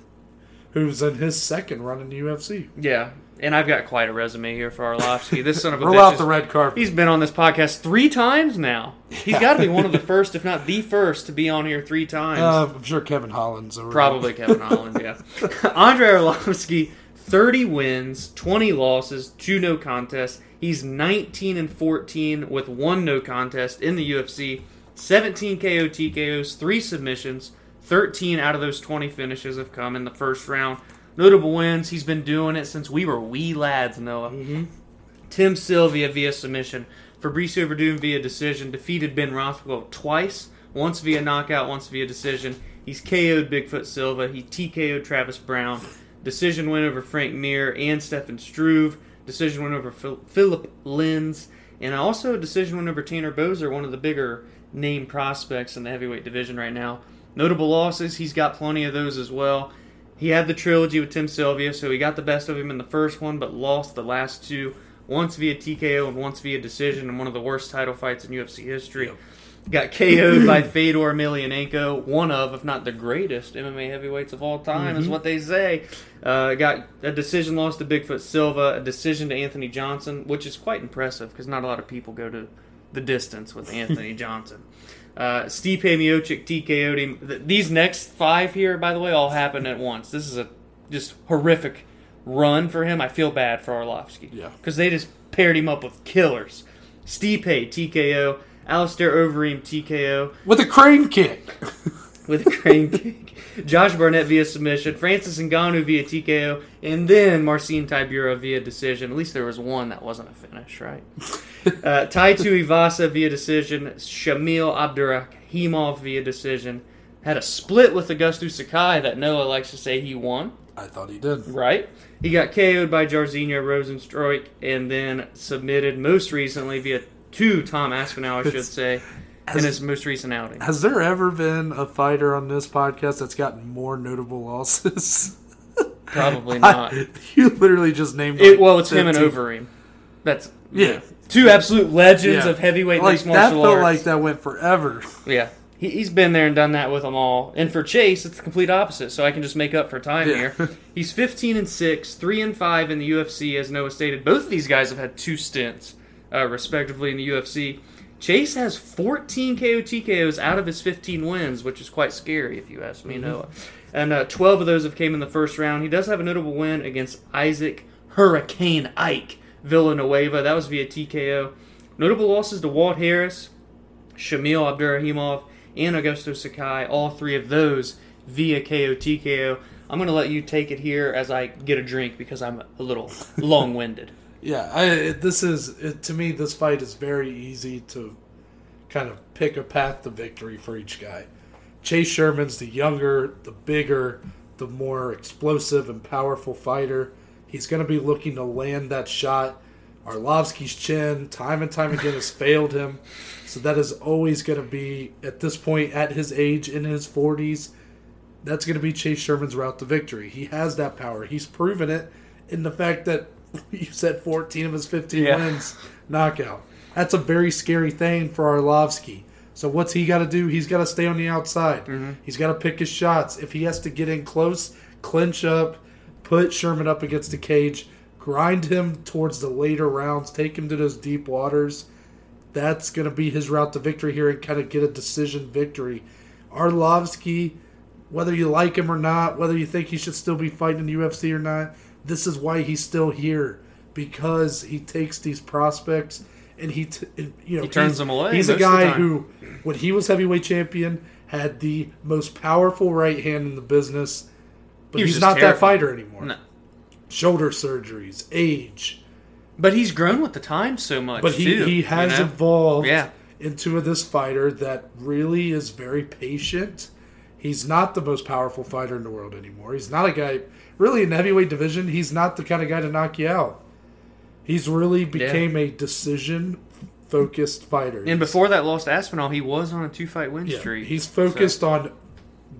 who's in his second run in the UFC. Yeah, and I've got quite a resume here for Arlovski. This son of a Roll bitch out is- the red carpet. He's been on this podcast three times now. He's got to be one of the first, if not the first, to be on here three times. Uh, I'm sure Kevin Holland's over Probably Kevin Holland, yeah. Andre Arlovski, 30 wins, 20 losses, two no contests. He's 19 and 14 with one no contest in the UFC, 17 KO TKOs, three submissions, 13 out of those 20 finishes have come in the first round. Notable wins, he's been doing it since we were wee lads, Noah. Mm-hmm. Tim Sylvia via submission. Fabricio Werdum via decision. Defeated Ben Rothwell twice. Once via knockout, once via decision. He's KO'd Bigfoot Silva. He TKO'd Travis Browne. Decision win over Frank Mir and Stefan Struve. Decision win over Phil- Philip Lins. And also a decision win over Tanner Boser, one of the bigger name prospects in the heavyweight division right now. Notable losses, he's got plenty of those as well. He had the trilogy with Tim Sylvia, so he got the best of him in the first one, but lost the last two, once via TKO and once via decision in one of the worst title fights in UFC history. Got KO'd by Fedor Emelianenko, one of, if not the greatest MMA heavyweights of all time, is what they say. Uh, got a decision loss to Bigfoot Silva, a decision to Anthony Johnson, which is quite impressive because not a lot of people go to the distance with Anthony Johnson. Uh, Stipe Miocic TKO'd him. Th- These next five here, by the way, all happened at once. This is a just horrific run for him. I feel bad for Arlovski. Yeah. Because they just paired him up with killers. Stipe TKO, Alistair Overeem TKO with a crane kick. with a crane kick. Josh Barnett via submission, Francis Ngannou via TKO, and then Marcin Tybura via decision. At least there was one that wasn't a finish, right? uh, Tai Tuivasa via decision, Shamil Abdurakhimov via decision. Had a split with Augusto Sakai that Noah likes to say he won, I thought he did. right? He got KO'd by Jairzinho Rozenstruik and then submitted most recently via to Tom Aspinall, I should It's- say, in his most recent outing. Has there ever been a fighter on this podcast that's gotten more notable losses? Probably not. you literally just named. It, like well, it's him and Overeem. That's Yeah. two absolute legends Yeah. of heavyweight Like mixed that felt arts. like that went forever. Yeah. He, he's been there and done that with them all. And for Chase, it's the complete opposite. So I can just make up for time Yeah. here. He's 15 and 6, 3 and 5 in the UFC, as Noah stated. Both of these guys have had two stints, uh, respectively, in the UFC. Chase has 14 KO TKOs out of his 15 wins, which is quite scary, if you ask me, Noah. And uh, 12 of those have came in the first round. He does have a notable win against Isaac Hurricane Ike Villanueva. That was via TKO. Notable losses to Walt Harris, Shamil Abdurakhimov, and Augusto Sakai, all three of those via KO TKO. I'm going to let you take it here as I get a drink because I'm a little long winded. Yeah, I, this is it, to me. This fight is very easy to kind of pick a path to victory for each guy. Chase Sherman's the younger, the bigger, the more explosive and powerful fighter. He's going to be looking to land that shot. Arlovsky's chin, time and time again, has failed him. So that is always going to be, at this point, at his age, in his 40s, that's going to be Chase Sherman's route to victory. He has that power. He's proven it in the fact that you said 14 of his 15 Yeah. wins knockout. That's a very scary thing for Arlovski. So what's he got to do? He's got to stay on the outside. Mm-hmm. He's got to pick his shots. If he has to get in close, clinch up, put Sherman up against the cage, grind him towards the later rounds, take him to those deep waters. That's going to be his route to victory here and kind of get a decision victory. Arlovski, whether you like him or not, whether you think he should still be fighting in the UFC or not, this is why he's still here because he takes these prospects and he, t- and, you know, He turns them away He's a most of the guy who, when he was heavyweight champion, had the most powerful right hand in the business, but He he's not that fighter anymore. No. Shoulder surgeries, age, But he's grown with the time so much, but he too, he you has know? evolved Yeah. into this fighter that really is very patient. He's not the most powerful fighter in the world anymore. He's not a guy really in the heavyweight division. He's not the kind of guy to knock you out. He's really became a decision focused fighter. And before that lost Aspinall, he was on a two fight win Yeah, streak. he's focused on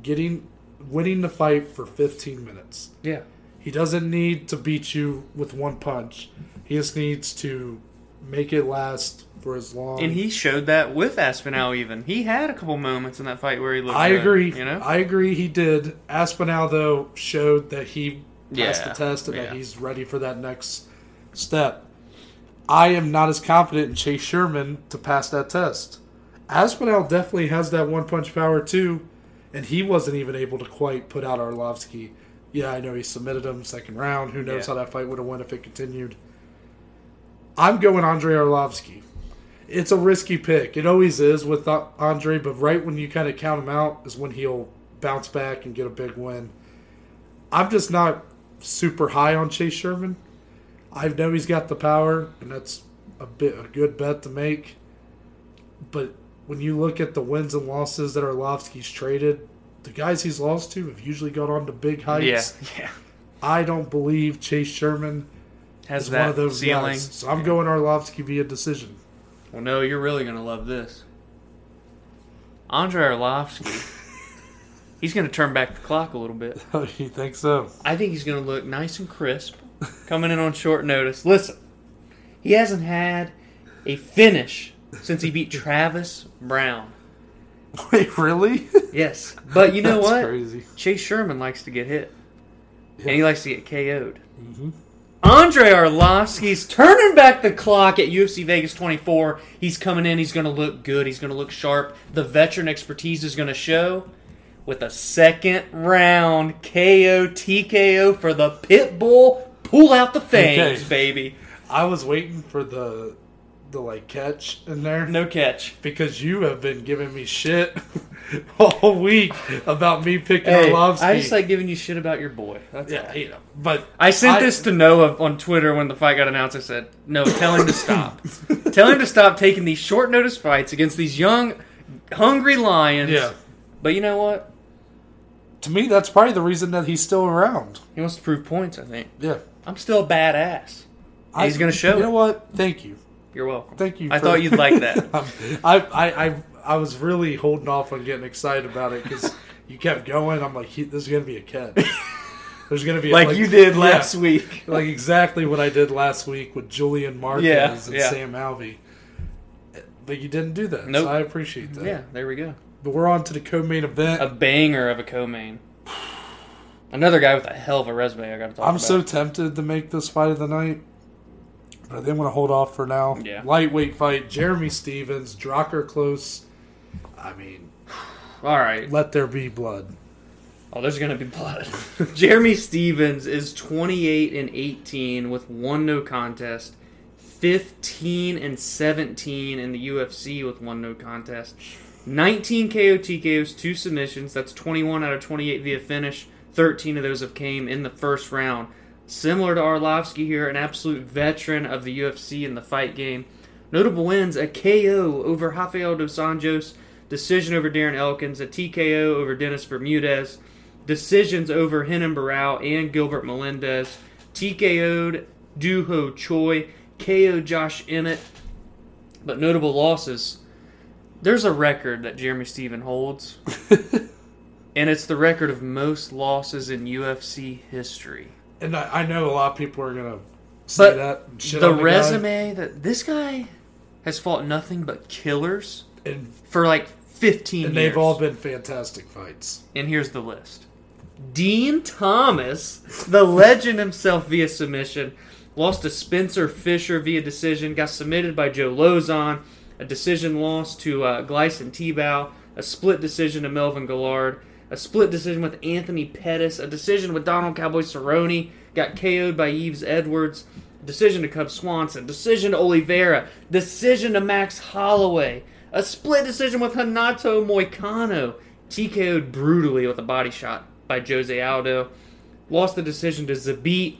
getting winning the fight for 15 minutes. Yeah. He doesn't need to beat you with one punch. He just needs to make it last for as long. And he showed that with Aspinall. Even he had a couple moments in that fight where he looked. I good, agree. You know, I agree. He did. Aspinall though showed that he passed Yeah, the test and yeah. that he's ready for that next step. I am not as confident in Chase Sherman to pass that test. Aspinall definitely has that one punch power too, and he wasn't even able to quite put out Arlovski. Yeah, I know he submitted him second round. Who knows Yeah. how that fight would have went if it continued. I'm going Andre Arlovski. It's a risky pick. It always is with Andre, but right when you kind of count him out is when he'll bounce back and get a big win. I'm just not super high on Chase Sherman. I know he's got the power, and that's a bit a good bet to make. But when you look at the wins and losses that Arlovski's traded, the guys he's lost to have usually gone on to big heights. yeah, yeah. I don't believe Chase Sherman Has one of those ceiling. guys. So I'm going Arlovski via decision. Well, no, you're really gonna love this. Andre Arlovski. he's gonna turn back the clock a little bit. Oh, do you think so? I think he's going to look nice and crisp coming in on short notice. Listen, he hasn't had a finish since he beat Travis Browne. Wait, really? Yes. But you know That's what? Crazy. Chase Sherman likes to get hit, Yeah. and he likes to get KO'd. Mhm. Andre Arlovski's turning back the clock at UFC Vegas 24. He's coming in. He's going to look good. He's going to look sharp. The veteran expertise is going to show with a second round KO TKO for the Pitbull. Pull out the fangs, Okay. baby. I was waiting for the the like catch in there No catch. because you have been giving me shit all week about me picking Hey, Arlovski. I just like giving you shit about your boy. That's yeah, all. you know, but I sent I- this to Noah on Twitter when the fight got announced. I said, "No, tell him to stop. tell him to stop taking these short notice fights against these young, hungry lions." Yeah, But you know what? to me that's probably the reason that he's still around. He wants to prove points. I think Yeah, I'm still a badass. He's gonna show You it. know what? Thank you. You're welcome. Thank you. I for- thought you'd like that. Um, I, I, I, I was really holding off on getting excited about it because you kept going. I'm like, this is gonna be a catch. There's gonna be like, you did yeah, last week. like exactly what I did last week with Julian Marquez Yeah, and yeah. Sam Alvey. But you didn't do that, Nope. so I appreciate that. Yeah, there we go. But we're on to the co-main event. A banger of a co-main. Another guy with a hell of a resume. I got to talk I'm about. so tempted to make this fight of the night, but I think I'm to hold off for now. Yeah. Lightweight fight: Jeremy Stephens, Drakkar Klose. I mean, All right. let there be blood. Oh, there's gonna be blood. Jeremy Stephens is 28 and 18 with one no contest, 15 and 17 in the UFC with one no contest, 19 KO TKOs, two submissions. That's 21 out of 28 via finish. 13 of those have came in the first round. Similar to Arlovski here, an absolute veteran of the UFC in the fight game. Notable wins: a KO over Rafael dos Anjos, decision over Darren Elkins, a TKO over Dennis Bermudez, decisions over Renan Barao and Gilbert Melendez, TKO'd Dooho Choi, KO Josh Emmett. But notable losses. There's a record that Jeremy Steven holds, and it's the record of most losses in UFC history. And I, I know a lot of people are going to say But that. the resume that this guy has fought nothing but killers and, for like 15 and years. they've all been fantastic fights. And here's the list Din Thomas, the legend himself via submission, lost to Spencer Fisher via decision, got submitted by Joe Lauzon, a decision loss to uh, Gleison Tibau, a split decision to Melvin Guillard, a split decision with Anthony Pettis, a decision with Donald Cowboy Cerrone, got KO'd by Yves Edwards, decision to Cub Swanson, decision to Oliveira, decision to Max Holloway, a split decision with Renato Moicano, TKO'd brutally with a body shot by Jose Aldo, lost the decision to Zabit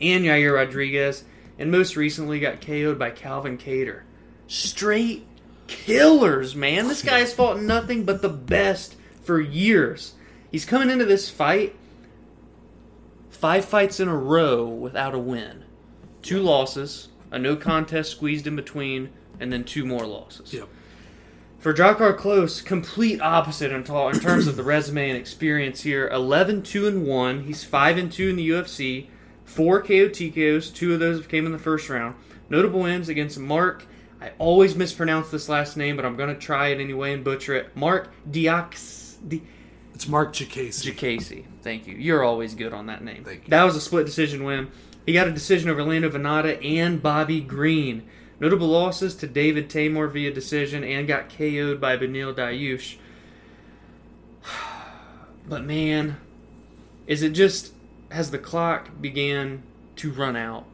and Yair Rodriguez, and most recently got KO'd by Calvin Kattar. Straight killers, man. This guy's fought nothing but the best for years. He's coming into this fight five fights in a row without a win. Two losses, a no contest squeezed in between, and then two more losses. Yep. For Drakkar Klose, complete opposite in terms of the resume and experience here. 11 2 and 1. He's 5 and 2 in the UFC. Four KO TKOs. Two of those came in the first round. Notable wins against Mark. I always mispronounce this last name, but I'm going to try it anyway and butcher it. Mark Diax. Di- It's Mark Jacasey. Jacasey. Thank you. You're always good on that name. Thank you. That was a split decision win. He got a decision over Lando Vannata and Bobby Green. Notable losses to David Teymur via decision and got KO'd by Beneil Dariush. But man, is it just has the clock began to run out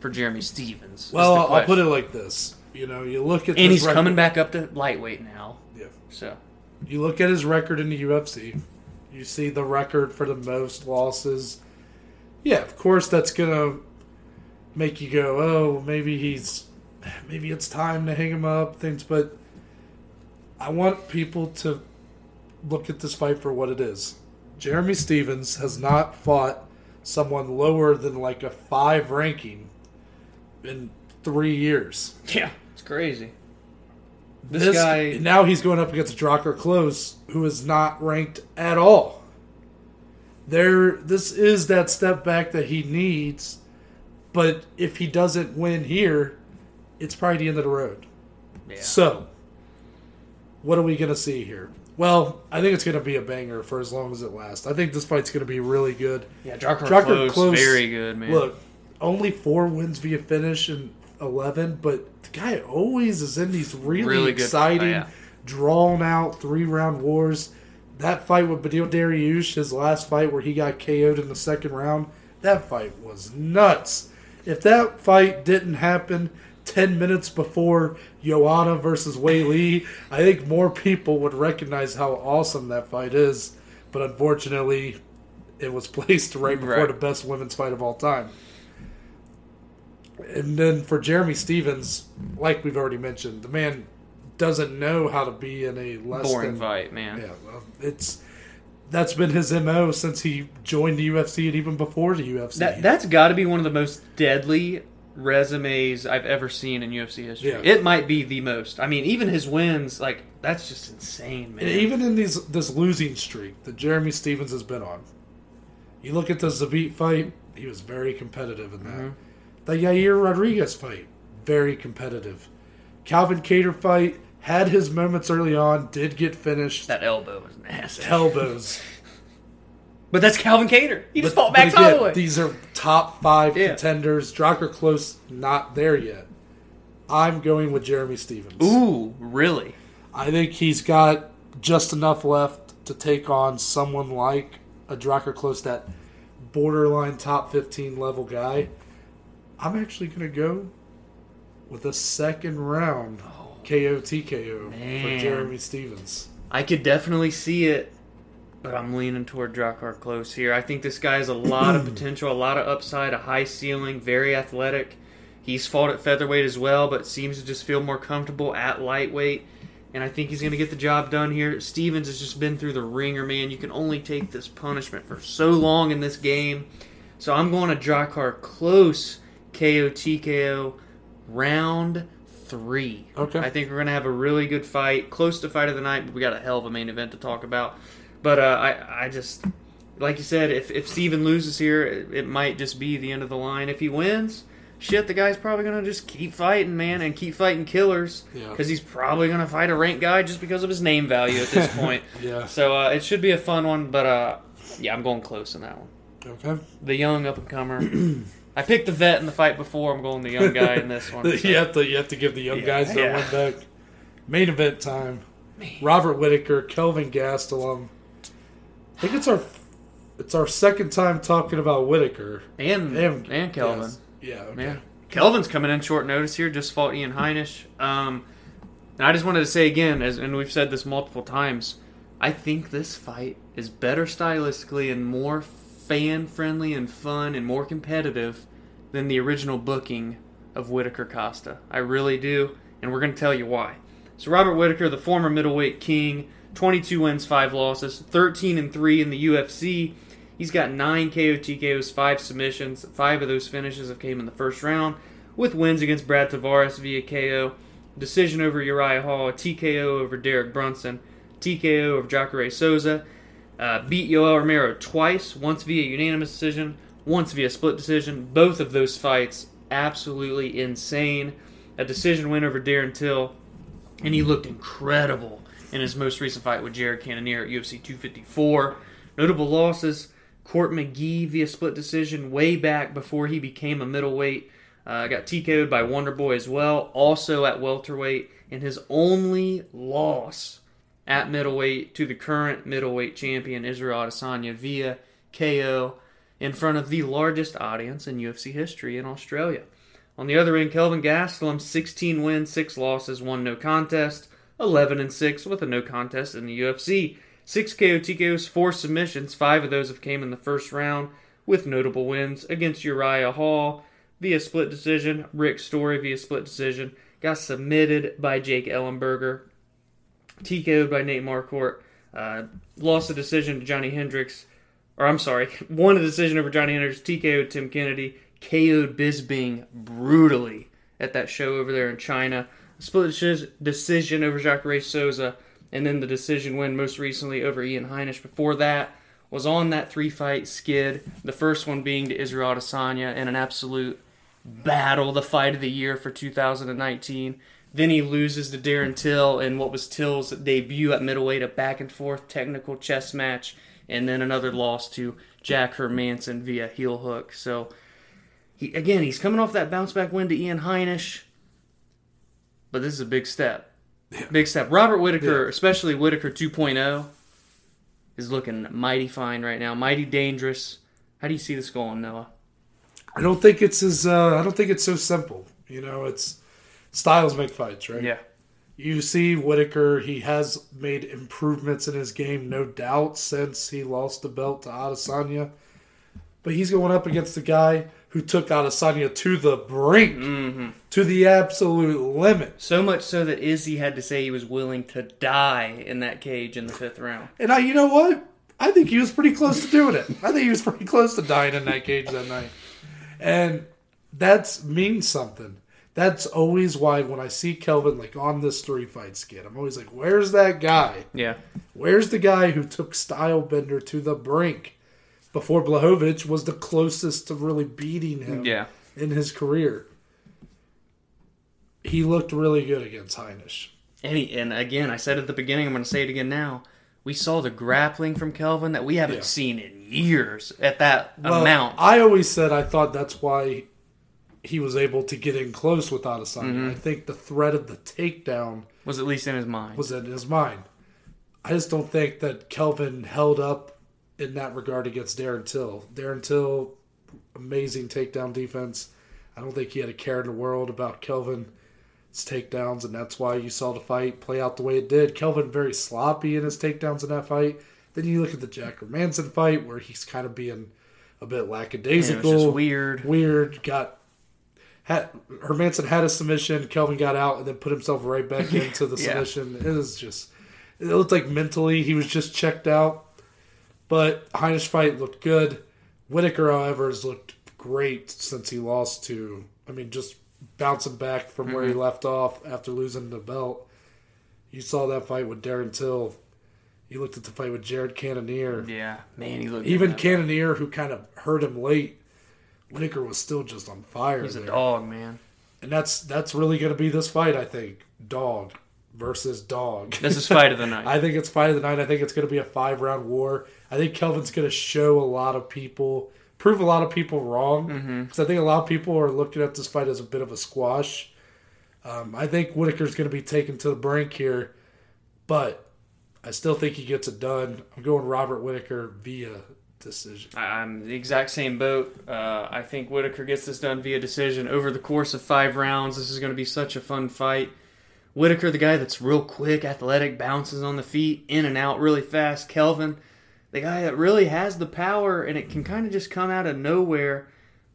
for Jeremy Stephens? well, I'll put it like this. You know, you look at and this he's record- coming back up to lightweight now. Yeah. So You look at his record in the UFC. You see the record for the most losses. Yeah, of course that's gonna make you go, oh, maybe he's, maybe it's time to hang him up. Things, but I want people to look at this fight for what it is. Jeremy Stephens has not fought someone lower than like a five ranking in three years. yeah, it's crazy. This, guy, now he's going up against Drakkar Klose, who is not ranked at all. There, this is that step back that he needs, but if he doesn't win here, it's probably the end of the road. yeah. So, what are we going to see here? Well, I think it's going to be a banger for as long as it lasts. I think this fight's going to be really good. Yeah, Drakkar, Drakkar Klose, Klose- very good, man. Look, only four wins via finish in 11, but the guy always is in these really, Really good- exciting, yeah. drawn out three round wars. That fight with Beneil Dariush, his last fight where he got KO'd in the second round, that fight was nuts. If that fight didn't happen 10 minutes before Joanna versus Weili, I think more people would recognize how awesome that fight is. But unfortunately, it was placed right before Right. the best women's fight of all time. And then for Jeremy Stephens, like we've already mentioned, the man doesn't know how to be in a less Boring than fight, man. yeah, well, it's that's been his mo since he joined the UFC and even before the UFC. That that's got to be one of the most deadly resumes I've ever seen in UFC history. Yeah. It might be the most. I mean, even his wins, like that's just insane, man. And even in these this losing streak that Jeremy Stephens has been on, you look at the Zabit fight; he was very competitive in that. Mm-hmm. The Yair Rodriguez fight, very competitive. Calvin Kattar fight had his moments early on, did get finished. that elbow was nasty. Elbows. But that's Calvin Kattar. He just But- fought Max again, Holloway. These are top five Yeah. contenders. Drakkar Klose, not there yet. I'm going with Jeremy Stephens. Ooh, really? I think he's got just enough left to take on someone like a Drakkar Klose, that borderline top 15 level guy. I'm actually going to go with a second round oh. KO TKO Man. for Jeremy Stephens. I could definitely see it, but I'm leaning toward Drakkar Klose here. I think this guy has a lot of potential, a lot of upside, a high ceiling, very athletic. He's fought at featherweight as well, but seems to just feel more comfortable at lightweight. And I think he's going to get the job done here. Stephens has just been through the ringer, man. You can only take this punishment for so long in this game. So I'm going to Drakkar Klose KO TKO round three. Okay. I think we're gonna have a really good fight, close to fight of the night, but we got a hell of a main event to talk about. But uh, I, I just, like you said, if if Steven loses here, it, it might just be the end of the line. If he wins, shit, the guy's probably gonna just keep fighting, man, and keep fighting killers, Yeah. because he's probably gonna fight a ranked guy just because of his name value at this point. Yeah. So uh, it should be a fun one, but uh, yeah, I'm going Klose in that one. Okay. The young up and comer. I picked the vet in the fight before. I'm going the young guy in this one. so- you have to you have to give the young Yeah, guys their yeah. one back. Main event time. Robert Whittaker, Kelvin Gastelum. I think it's our it's our second time talking about Whittaker and and, and Kelvin. yes. Yeah. Okay. Yeah. Kelvin's coming in short notice here, just fought Ian Heinisch. Um, and I just wanted to say again, as and we've said this multiple times, I think this fight is better stylistically and more fan friendly and fun and more competitive than the original booking of Whittaker Costa. I really do, and we're going to tell you why. So Robert Whittaker, the former middleweight king, 22 wins, 5 losses, 13 and 3 in the UFC. He's got 9 KO TKOs, 5 submissions. 5 of those finishes have came in the first round with wins against Brad Tavares via KO, decision over Uriah Hall, TKO over Derek Brunson, TKO over Jacare Souza, uh, beat Yoel Romero twice, once via unanimous decision, once via split decision. Both of those fights absolutely insane. A decision win over Darren Till, and he looked incredible in his most recent fight with Jared Cannonier at UFC 254. Notable losses: Court McGee via split decision way back before he became a middleweight. Uh, got TKO'd by Wonderboy as well, also at welterweight, and his only loss at middleweight to the current middleweight champion Israel Adesanya via KO in front of the largest audience in UFC history in Australia. On the other end, Kelvin Gastelum, 16 wins, 6 losses, 1 no contest, 11 and 6 with a no contest in the UFC. 6 KO TKOs, 4 submissions, 5 of those have came in the first round with notable wins against Uriah Hall via split decision, Rick Story via split decision, got submitted by Jake Ellenberger, TKO'd by Nate Marquardt, uh, lost a decision to Johnny Hendricks, or I'm sorry, won a decision over Johnny Hendricks, TKO'd Tim Kennedy, KO'd Bisping brutally at that show over there in China, split decision over Jacare Souza, and then the decision win most recently over Ian Heinisch. Before that, was on that three fight skid, the first one being to Israel Adesanya in an absolute battle, the fight of the year for 2019. Then he loses to Darren Till in what was Till's debut at middleweight, a back and forth technical chess match, and then another loss to Jack Hermansson via heel hook. So, he again, he's coming off that bounce back win to Ian Heinisch, but this is a big step. Big step. Robert Whittaker, Yeah. especially Whittaker 2.0, is looking mighty fine right now, mighty dangerous. How do you see this going, Noah? I don't think it's as uh, I don't think it's so simple. You know, it's styles make fights, right? Yeah. You see Whittaker, he has made improvements in his game, no doubt, since he lost the belt to Adesanya. But he's going up against the guy who took Adesanya to the brink, mm-hmm. to the absolute limit. So much so that Izzy had to say he was willing to die in that cage in the fifth round. And I, you know what? I think he was pretty close to doing it. I think he was pretty close to dying in that cage that night. And that's means something. That's always why when I see Kelvin like on this three fight skit, I'm always like, "Where's that guy? Yeah. Where's the guy who took Stylebender to the brink before Blachowicz was the closest to really beating him Yeah. in his career?" He looked really good against Heinisch. And, he, and again, I said at the beginning, I'm going to say it again now. We saw the grappling from Kelvin that we haven't Yeah. seen in years at that Well, amount. I always said I thought that's why he was able to get in close with Adesanya. Mm-hmm. I think the threat of the takedown was at least in his mind. was in his mind. I just don't think that Kelvin held up in that regard against Darren Till. Darren Till, amazing takedown defense. I don't think he had a care in the world about Kelvin's takedowns, and that's why you saw the fight play out the way it did. Kelvin very sloppy in his takedowns in that fight. Then you look at the Jack Manson fight where he's kind of being a bit lackadaisical, just weird. weird. Got had Hermansson had a submission. Kelvin got out and then put himself right back into the Yeah. submission. It was just it looked like mentally he was just checked out. But Heinisch fight looked good. Whittaker, however, has looked great since he lost to. I mean, just bouncing back from where he Mm-hmm. left off after losing the belt. You saw that fight with Darren Till. You looked at the fight with Jared Cannonier. Yeah, man, he looked Even. Cannonier, who kind of hurt him late, Whittaker was still just on fire. He's a dog, man. And that's that's really going to be this fight, I think. Dog versus dog. This is fight of the night. I think it's fight of the night. I think it's going to be a five round war. I think Kelvin's going to show a lot of people, prove a lot of people wrong. Because Mm-hmm. I think a lot of people are looking at this fight as a bit of a squash. Um, I think Whittaker's going to be taken to the brink here, but I still think he gets it done. I'm going Robert Whittaker via decision. I- I'm the exact same boat. Uh, I think Whittaker gets this done via decision over the course of five rounds. This is going to be such a fun fight. Whittaker, the guy that's real quick, athletic, bounces on the feet, in and out really fast. Kelvin, the guy that really has the power and it can kind of just come out of nowhere,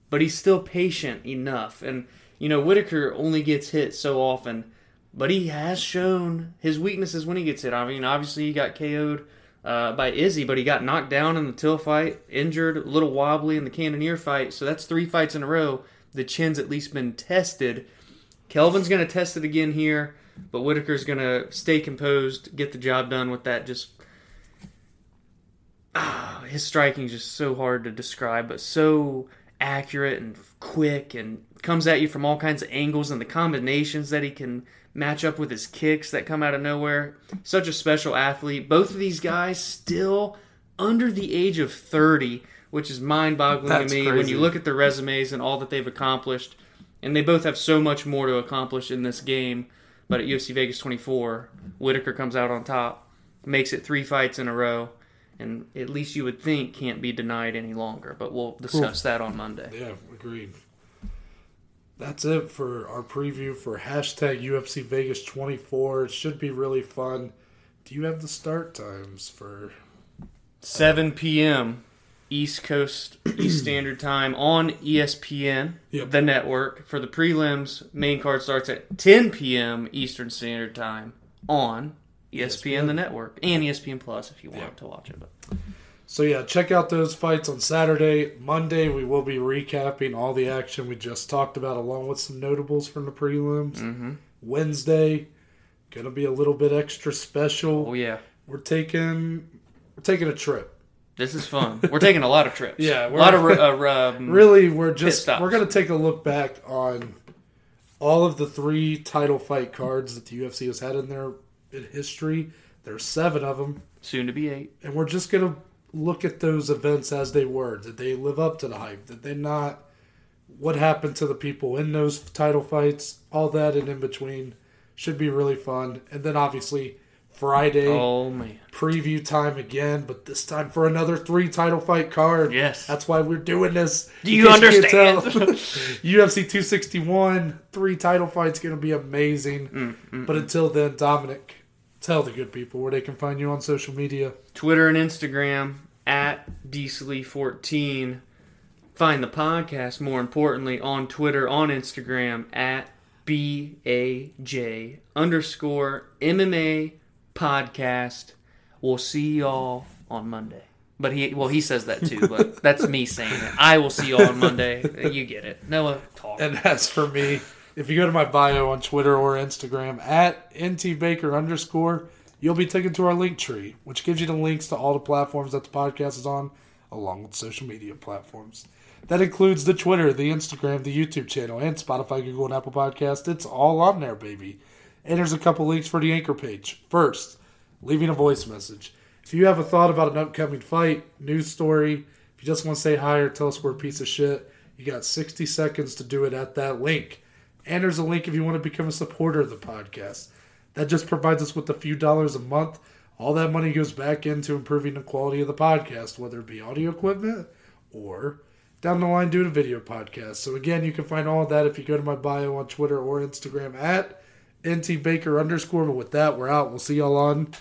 but he's still patient enough. And, you know, Whittaker only gets hit so often, but he has shown his weaknesses when he gets hit. I mean, obviously, he got KO'd uh, by Izzy, but he got knocked down in the Till fight, injured, a little wobbly in the Cannonier fight. So that's three fights in a row. The chin's at least been tested. Kelvin's going to test it again here, but Whittaker's going to stay composed, get the job done with that. Just ah, his striking is just so hard to describe, but so accurate and quick, and comes at you from all kinds of angles, and the combinations that he can match up with his kicks that come out of nowhere. Such a special athlete. Both of these guys still under the age of 30, which is mind boggling to me when you look at their resumes and all that they've accomplished. And they both have so much more to accomplish in this game. But at UFC Vegas 24, Whittaker comes out on top, makes it three fights in a row, and at least you would think can't be denied any longer. But we'll discuss that on Monday. Yeah, agreed. That's it for our preview for hashtag UFC Vegas 24. It should be really fun. Do you have the start times for 7 p.m. East Coast East Standard Time on ESPN, Yep. the network. For the prelims, main card starts at 10 p.m. Eastern Standard Time on E ESPN, the network, and ESPN Plus if you want Yep. to watch it. But So yeah, check out those fights on Saturday. Monday we will be recapping all the action we just talked about along with some notables from the prelims. Mhm. Wednesday gonna be a little bit extra special. oh yeah, We're taking we're taking a trip. this is fun. We're taking a lot of trips. Yeah, a lot of uh, um, Really, we're just we're gonna take a look back on all of the three title fight cards that the UFC has had in their in history. There's seven of them, soon to be eight. and we're just gonna look at those events as they were. Did they live up to the hype? Did they not? What happened to the people in those title fights? All that and in between should be really fun. And then obviously Friday Oh man, preview time again, but this time for another three title fight card. Yes. That's why we're doing this. Do you understand? UFC 261, three title fights going to be amazing. Mm, But until then, Dominic, tell the good people where they can find you on social media. Twitter and Instagram at Diesely14. Find the podcast, more importantly, on Twitter, on Instagram at BAJ underscore MMA podcast. We'll see y'all on Monday. But he, well, he says that too. But that's me saying it. I will see y'all on Monday. You get it. Noah, talk. And as for me, if you go to my bio on Twitter or Instagram at ntbaker underscore, you'll be taken to our link tree, which gives you the links to all the platforms that the podcast is on, along with social media platforms. That includes the Twitter, the Instagram, the YouTube channel, and Spotify, Google, and Apple Podcast. It's all on there, baby. And there's a couple links for the anchor page. First, leaving a voice message. If you have a thought about an upcoming fight, news story, if you just want to say hi or tell us we're a piece of shit, you got 60 seconds to do it at that link. And there's a link if you want to become a supporter of the podcast. That just provides us with a few dollars a month. All that money goes back into improving the quality of the podcast, whether it be audio equipment or down the line doing a video podcast. So again, you can find all of that if you go to my bio on Twitter or Instagram at ntbaker underscore. But with that, we're out. We'll see y'all on